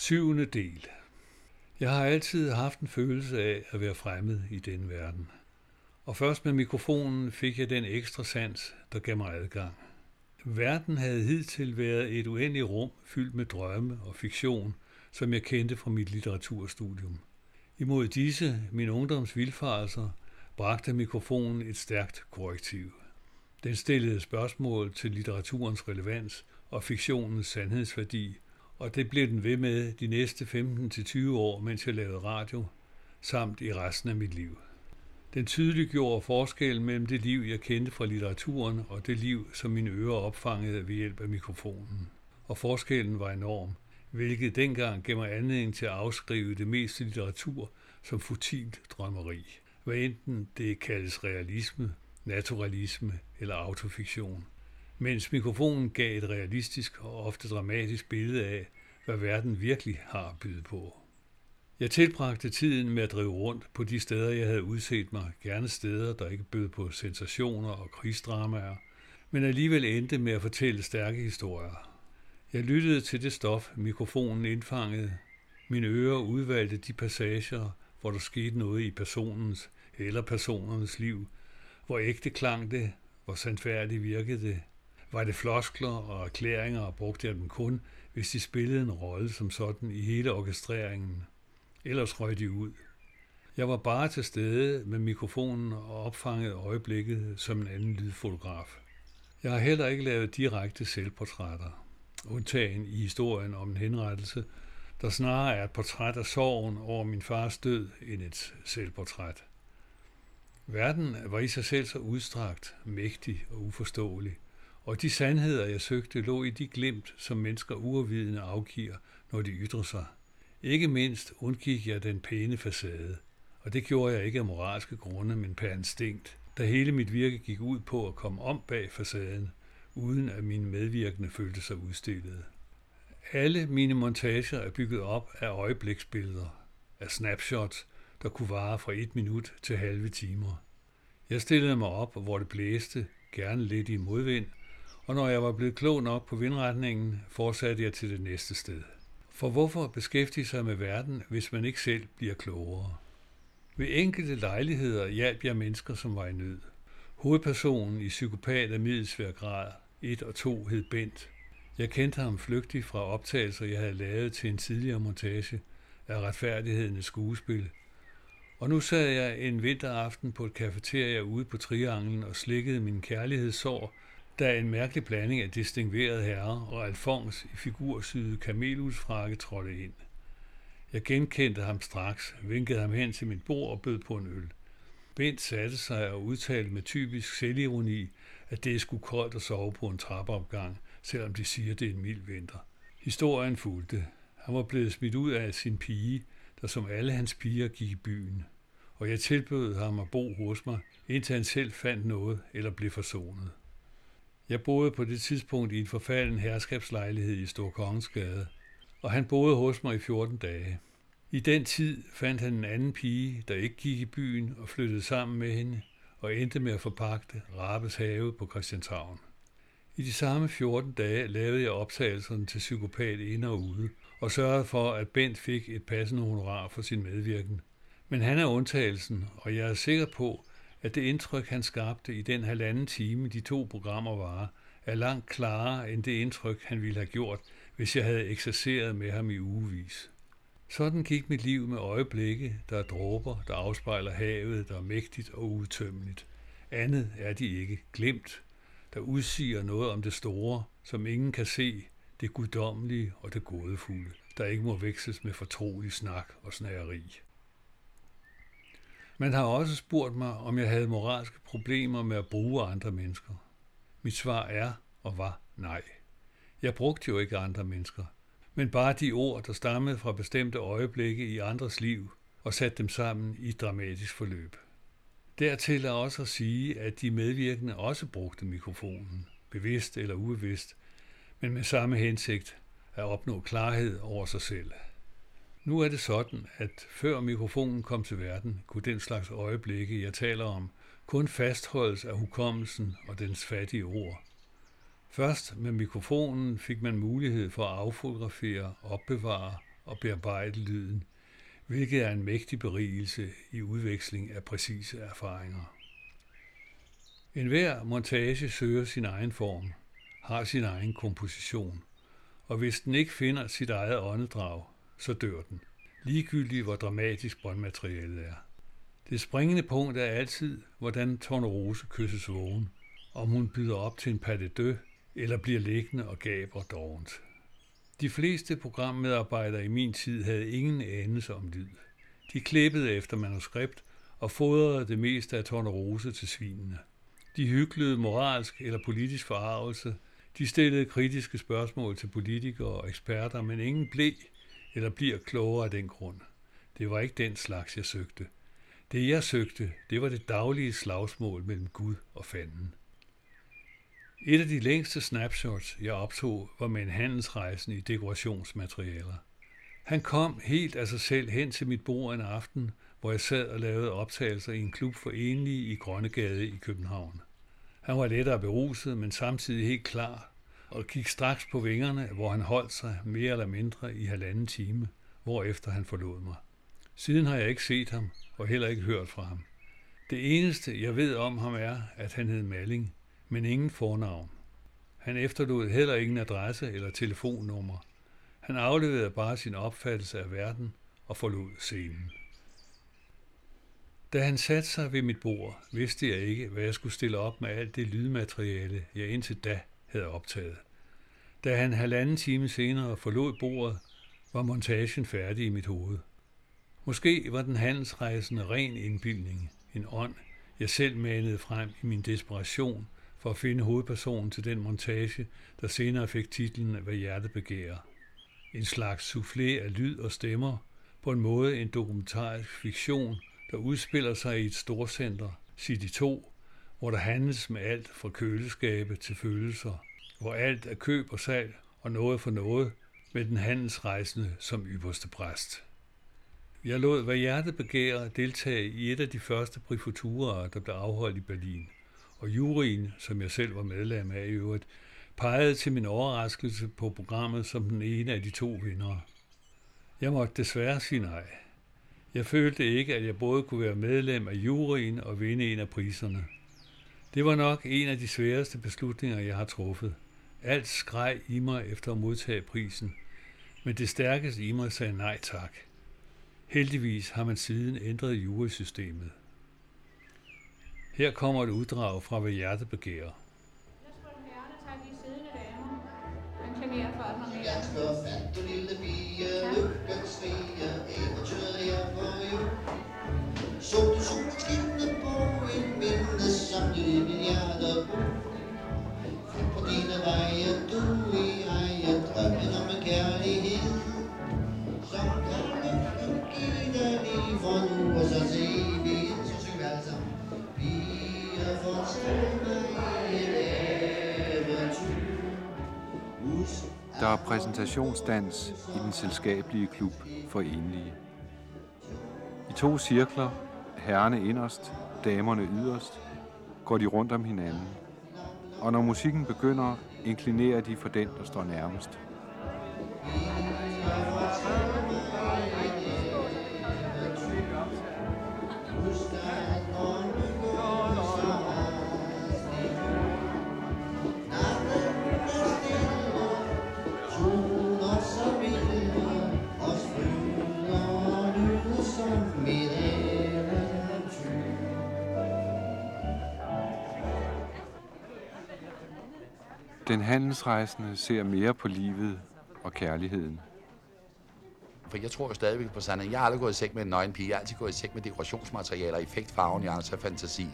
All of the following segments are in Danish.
Syvende del. Jeg har altid haft en følelse af at være fremmed i den verden. Og først med mikrofonen fik jeg den ekstra sans, der gav mig adgang. Verden havde hidtil været et uendeligt rum fyldt med drømme og fiktion, som jeg kendte fra mit litteraturstudium. Imod disse, min ungdoms vildfarelser, bragte mikrofonen et stærkt korrektiv. Den stillede spørgsmål til litteraturens relevans og fiktionens sandhedsværdi – og det blev den ved med de næste 15-20 år, mens jeg lavede radio, samt i resten af mit liv. Den tydeliggjorde forskellen mellem det liv, jeg kendte fra litteraturen, og det liv, som mine ører opfangede ved hjælp af mikrofonen. Og forskellen var enorm, hvilket dengang gav mig anledning til at afskrive det meste litteratur som futilt drømmeri. Hvad enten det kaldes realisme, naturalisme eller autofiktion mens mikrofonen gav et realistisk og ofte dramatisk billede af, hvad verden virkelig har at byde på. Jeg tilbragte tiden med at drive rundt på de steder, jeg havde udset mig, gerne steder, der ikke bød på sensationer og krigsdramaer, men alligevel endte med at fortælle stærke historier. Jeg lyttede til det stof, mikrofonen indfangede. Mine ører udvalgte de passager, hvor der skete noget i personens eller personernes liv, hvor ægte klang det, hvor sandfærdigt virkede det, var det floskler og erklæringer, og brugte jeg dem kun, hvis de spillede en rolle som sådan i hele orkestreringen. Ellers røg de ud. Jeg var bare til stede med mikrofonen og opfangede øjeblikket som en anden lydfotograf. Jeg har heller ikke lavet direkte selvportrætter, undtagen i historien om en henrettelse, der snarere er et portræt af sorgen over min fars død end et selvportræt. Verden var i sig selv så udstrakt, mægtig og uforståelig – og de sandheder, jeg søgte, lå i de glimt, som mennesker uvidende afgiver, når de ytrer sig. Ikke mindst undgik jeg den pæne facade, og det gjorde jeg ikke af moralske grunde, men per instinkt, da hele mit virke gik ud på at komme om bag facaden, uden at mine medvirkende følte sig udstillet. Alle mine montager er bygget op af øjebliksbilleder, af snapshots, der kunne vare fra et minut til halve timer. Jeg stillede mig op, hvor det blæste, gerne lidt i modvind, og når jeg var blevet klog nok på vindretningen, fortsatte jeg til det næste sted. For hvorfor beskæftige sig med verden, hvis man ikke selv bliver klogere? Ved enkelte lejligheder hjalp jeg mennesker, som var i nød. Hovedpersonen i Psykopat af middelsvær grad 1 og 2 hed Bent. Jeg kendte ham flygtigt fra optagelser, jeg havde lavet til en tidligere montage af retfærdighedens skuespil. Og nu sad jeg en vinteraften på et kafeteria ude på Trianglen og slikkede min kærlighedssår da en mærkelig blanding af distinguerede herrer og Alfons i figursyde kamelhusfrakke trådte ind. Jeg genkendte ham straks, vinkede ham hen til mit bord og bød på en øl. Bent satte sig og udtalte med typisk selvironi, at det er sgu koldt at sove på en trappeopgang, selvom de siger, det er en mild vinter. Historien fulgte. Han var blevet smidt ud af sin pige, der som alle hans piger gik i byen. Og jeg tilbød ham at bo hos mig, indtil han selv fandt noget eller blev forsonet. Jeg boede på det tidspunkt i en forfalden herskabslejlighed i Storkongensgade, og han boede hos mig i 14 dage. I den tid fandt han en anden pige, der ikke gik i byen og flyttede sammen med hende, og endte med at forpagte Rabes have på Christianshavn. I de samme 14 dage lavede jeg optagelserne til psykopat ind og ude, og sørgede for, at Bent fik et passende honorar for sin medvirken. Men han er undtagelsen, og jeg er sikker på, at det indtryk, han skabte i den halvanden time, de to programmer var, er langt klarere end det indtryk, han ville have gjort, hvis jeg havde ekserceret med ham i ugevis. Sådan gik mit liv med øjeblikke, der er dråber, der afspejler havet, der er mægtigt og udtømmeligt. Andet er de ikke glemt, der udsiger noget om det store, som ingen kan se, det guddommelige og det gådefulde, der ikke må veksles med fortrolig snak og snæreri. Man har også spurgt mig, om jeg havde moralske problemer med at bruge andre mennesker. Mit svar er og var nej. Jeg brugte jo ikke andre mennesker, men bare de ord, der stammede fra bestemte øjeblikke i andres liv og satte dem sammen i et dramatisk forløb. Dertil er også at sige, at de medvirkende også brugte mikrofonen, bevidst eller ubevidst, men med samme hensigt at opnå klarhed over sig selv. Nu er det sådan, at før mikrofonen kom til verden, kunne den slags øjeblikke, jeg taler om, kun fastholdes af hukommelsen og dens fattige ord. Først med mikrofonen fik man mulighed for at affotografere, opbevare og bearbejde lyden, hvilket er en mægtig berigelse i udveksling af præcise erfaringer. En hver montage søger sin egen form, har sin egen komposition, og hvis den ikke finder sit eget åndedrag, så dør den, ligegyldigt hvor dramatisk båndmaterialet er. Det springende punkt er altid, hvordan Tornerose kysses vågen, om hun byder op til en patte dø, eller bliver liggende og gaber dovent. De fleste programmedarbejdere i min tid havde ingen anelse om lyd. De klippede efter manuskript og fodrede det meste af Tornerose til svinene. De hyklede moralsk eller politisk forarvelse. De stillede kritiske spørgsmål til politikere og eksperter, men ingen blev eller bliver klogere af den grund. Det var ikke den slags, jeg søgte. Det jeg søgte, det var det daglige slagsmål mellem Gud og fanden. Et af de længste snapshots, jeg optog, var med en handelsrejsende i dekorationsmaterialer. Han kom helt af sig selv hen til mit bord en aften, hvor jeg sad og lavede optagelser i en klub for enlige i Grønnegade i København. Han var lettere beruset, men samtidig helt klar, og gik straks på vingerne, hvor han holdt sig mere eller mindre i halvanden time, hvorefter han forlod mig. Siden har jeg ikke set ham, og heller ikke hørt fra ham. Det eneste, jeg ved om ham er, at han hed Malling, men ingen fornavn. Han efterlod heller ingen adresse eller telefonnummer. Han afleverede bare sin opfattelse af verden og forlod scenen. Da han satte sig ved mit bord, vidste jeg ikke, hvad jeg skulle stille op med alt det lydmateriale, jeg indtil da havde optaget. Da han halvanden time senere forlod bordet, var montagen færdig i mit hoved. Måske var den handelsrejsende ren indbildning, en ånd, jeg selv manede frem i min desperation for at finde hovedpersonen til den montage, der senere fik titlen Hvad hjertet begærer. En slags soufflé af lyd og stemmer, på en måde en dokumentarisk fiktion, der udspiller sig i et storcenter, City 2, hvor der handles med alt fra køleskabe til følelser, hvor alt er køb og salg og noget for noget, med den handelsrejsende som ypperste præst. Jeg lod, hvad hjertet begærer, deltage i et af de første brifoturer, der blev afholdt i Berlin. Og juryen, som jeg selv var medlem af i øvrigt, pegede til min overraskelse på programmet som den ene af de to vindere. Jeg måtte desværre sige nej. Jeg følte ikke, at jeg både kunne være medlem af juryen og vinde en af priserne. Det var nok en af de sværeste beslutninger, jeg har truffet. Alt skreg i mig efter at modtage prisen, men det stærkeste i mig sagde nej tak. Heldigvis har man siden ændret jurysystemet. Her kommer et uddrag fra, hvad hjertet begærer. Jeg skal gerne tage de siddende damer. Man kan mere for mig præsentationsdans i den selskabelige klub for enlige. I to cirkler, herrene inderst, damerne yderst, går de rundt om hinanden. Og når musikken begynder, inklinerer de for den, der står nærmest. Den handelsrejsende ser mere på livet og kærligheden. For jeg tror jo stadigvæk på sandheden. Jeg har aldrig gået i seng med en nøgen pige. Jeg har altid gået i seng med dekorationsmaterialer, effektfarven, jeg har fantasi.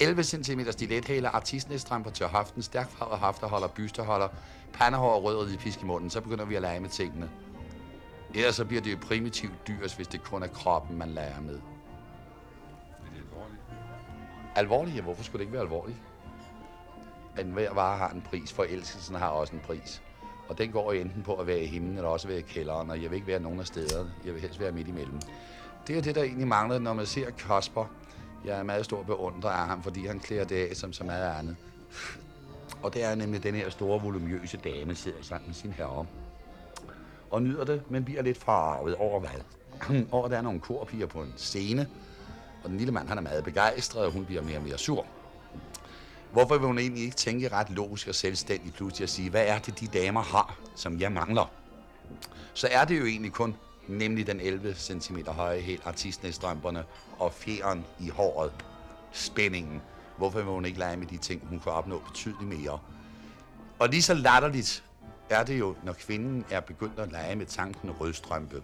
11 cm stilethæler, artistnæstramper til haften, stærk farvet hafterholder, bysterholder, pandehår og rød og pisk i munden. Så begynder vi at lege med tingene. Ellers så bliver det jo primitivt dyrs, hvis det kun er kroppen, man lærer med. Er det alvorligt? Alvorligt? Ja, hvorfor skulle det ikke være alvorligt? At hver vare har en pris, forelskelsen har også en pris. Og den går enten på at være i himlen, eller også være i kælderen, og jeg vil ikke være nogen af stederne. Jeg vil helst være midt imellem. Det er det, der egentlig mangler, når man ser Kasper. Jeg er meget stor beundrer af ham, fordi han klæder det af som så meget andet. Og det er nemlig den her store, volumøse dame, sidder sammen med sin herre. og nyder det, men bliver lidt farvet over hvad? over der er nogle korpiger på en scene, og den lille mand han er meget begejstret, og hun bliver mere og mere sur. Hvorfor vil hun egentlig ikke tænke ret logisk og selvstændigt pludselig at sige, hvad er det, de damer har, som jeg mangler? Så er det jo egentlig kun nemlig den 11 cm høje helt artistnæstrømperne og fjeren i håret, spændingen. Hvorfor vil hun ikke lege med de ting, hun kan opnå betydeligt mere? Og lige så latterligt er det jo, når kvinden er begyndt at lege med tanken rødstrømpe.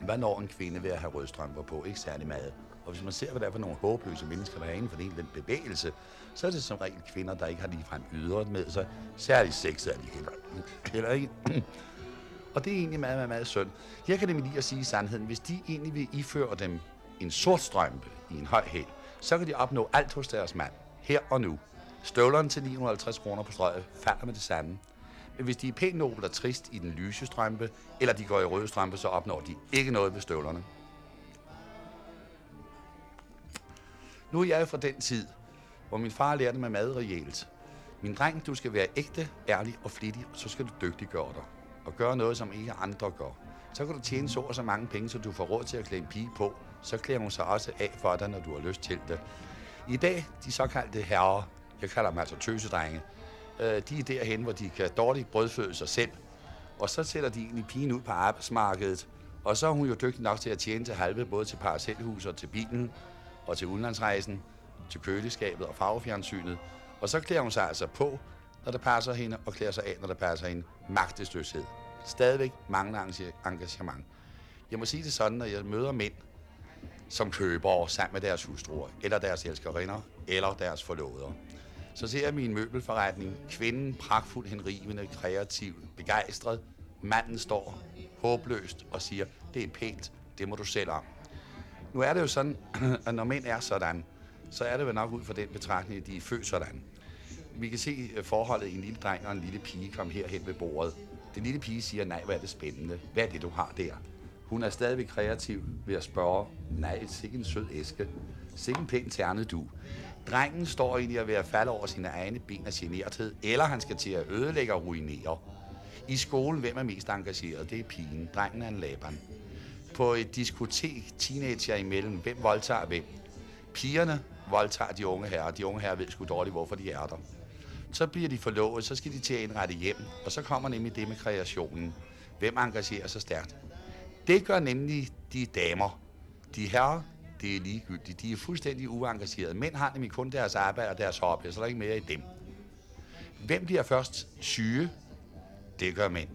Hvad når en kvinde ved at have rødstrømper på? Ikke særlig meget. Og hvis man ser, hvad der er for nogle håbløse mennesker, der er inden for den bevægelse, så er det som regel kvinder, der ikke har ligefrem ydret med sig. Særligt sexet er de heller, heller ikke. Og det er egentlig meget, meget, meget synd. Her kan nemlig lige at sige sandheden. Hvis de egentlig vil iføre dem en sort strømpe i en høj hæl, så kan de opnå alt hos deres mand. Her og nu. Støvlerne til 950 kroner på strøget falder med det samme. Hvis de er pænt nobel og trist i den lyse strømpe, eller de går i røde strømpe, så opnår de ikke noget ved støvlerne. Nu er jeg fra den tid, hvor min far lærte mig mad reelt. Min dreng, du skal være ægte, ærlig og flittig, og så skal du dygtiggøre dig. Og gøre noget, som ikke andre gør. Så kan du tjene så og så mange penge, så du får råd til at klæde en pige på. Så klæder hun sig også af for dig, når du har lyst til det. I dag, de såkaldte herrer, jeg kalder dem altså tøsedrenge, øh, de er derhen, hvor de kan dårligt brødføde sig selv. Og så sætter de egentlig pigen ud på arbejdsmarkedet. Og så er hun jo dygtig nok til at tjene til halve, både til parcelhus og til bilen, og til udenlandsrejsen, til køleskabet og farvefjernsynet. Og så klæder hun sig altså på, når det passer hende, og klæder sig af, når det passer hende. Magtesløshed. Stadigvæk manglende engagement. Jeg må sige det sådan, når jeg møder mænd, som køber sammen med deres hustruer, eller deres elskerinder, eller deres forlovede. Så ser jeg min møbelforretning. Kvinden pragtfuld, henrivende, kreativ, begejstret. Manden står håbløst og siger, det er pænt, det må du selv om. Nu er det jo sådan, at når mænd er sådan, så er det vel nok ud fra den betragtning, at de er født sådan. Vi kan se øh, forholdet i en lille dreng og en lille pige kom herhen ved bordet. Den lille pige siger, nej, hvad er det spændende? Hvad er det, du har der? Hun er stadigvæk kreativ ved at spørge, nej, sikke en sød æske. Sikke en pæn ternet du. Drengen står egentlig at være falde over sine egne ben af generthed, eller han skal til at ødelægge og ruinere. I skolen, hvem er mest engageret? Det er pigen. Drengen er en laban. På et diskotek, teenager imellem, hvem voldtager hvem? Pigerne voldtager de unge herrer. De unge herrer ved sgu dårligt, hvorfor de er der. Så bliver de forlovet, så skal de til at indrette hjem, og så kommer nemlig det med kreationen. Hvem engagerer sig stærkt? Det gør nemlig de damer. De herrer, det er ligegyldigt. De er fuldstændig uengagerede. Mænd har nemlig kun deres arbejde og deres hobby, så der er ikke mere i dem. Hvem bliver først syge? Det gør mænd.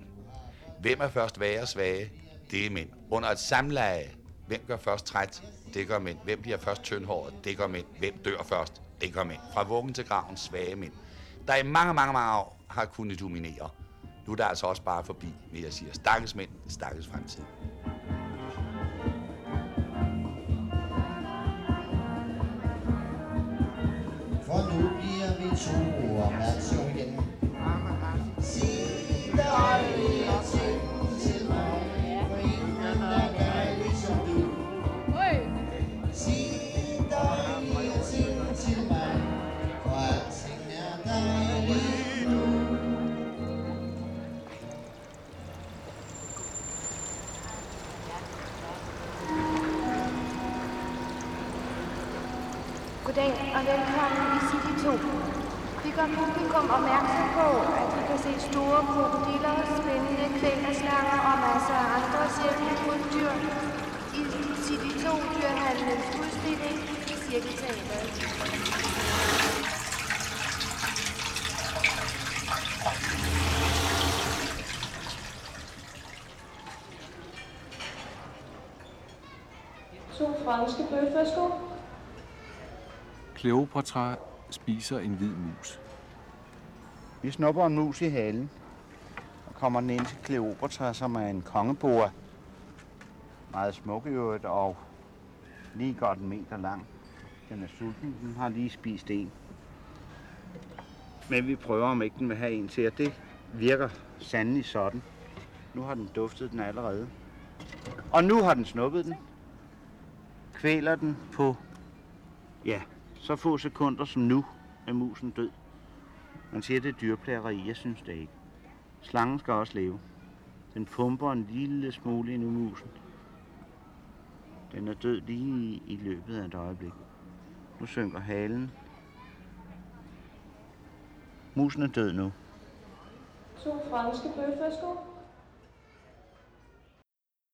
Hvem er først værre og svage? Det er mænd. Under et samleje, hvem gør først træt? Det gør mænd. Hvem bliver først tyndhåret? Det gør mænd. Hvem dør først? Det gør mænd. Fra vuggen til graven, svage mænd. Der i mange, mange, mange år har kunnet dominere. Nu er der altså også bare forbi, vil jeg sige. stakkels mænd, stakkels fremtid. Bliver vi to opmærksom igen. Sig det aldrig og tænk til mig, for ingen dejlig som du. Sig det aldrig og tænk til mig, for alting dejligt nu. Goddag og velkommen i City 2. Vi gør publikum opmærksom på, at vi kan se store krokodiller, spændende kvælerslanger og masser af andre sjældne krybdyr i City 2 dyrhandlens udstilling i Cirkelteateret. To franske bøf, værsgo. Kleopatra spiser en hvid mus. Vi snupper en mus i halen og kommer den ind til Kleopatra, som er en kongebord. Meget smuk i øvrigt og lige godt en meter lang. Den er sulten, den har lige spist en. Men vi prøver, om ikke den vil have en til, og det virker sandelig sådan. Nu har den duftet den allerede. Og nu har den snuppet den. Kvæler den på, ja, så få sekunder som nu er musen død. Man siger, det er dyrplageri. Jeg synes det ikke. Slangen skal også leve. Den pumper en lille smule nu, musen. Den er død lige i, i løbet af et øjeblik. Nu synker halen. Musen er død nu. To franske bøf, værsgo.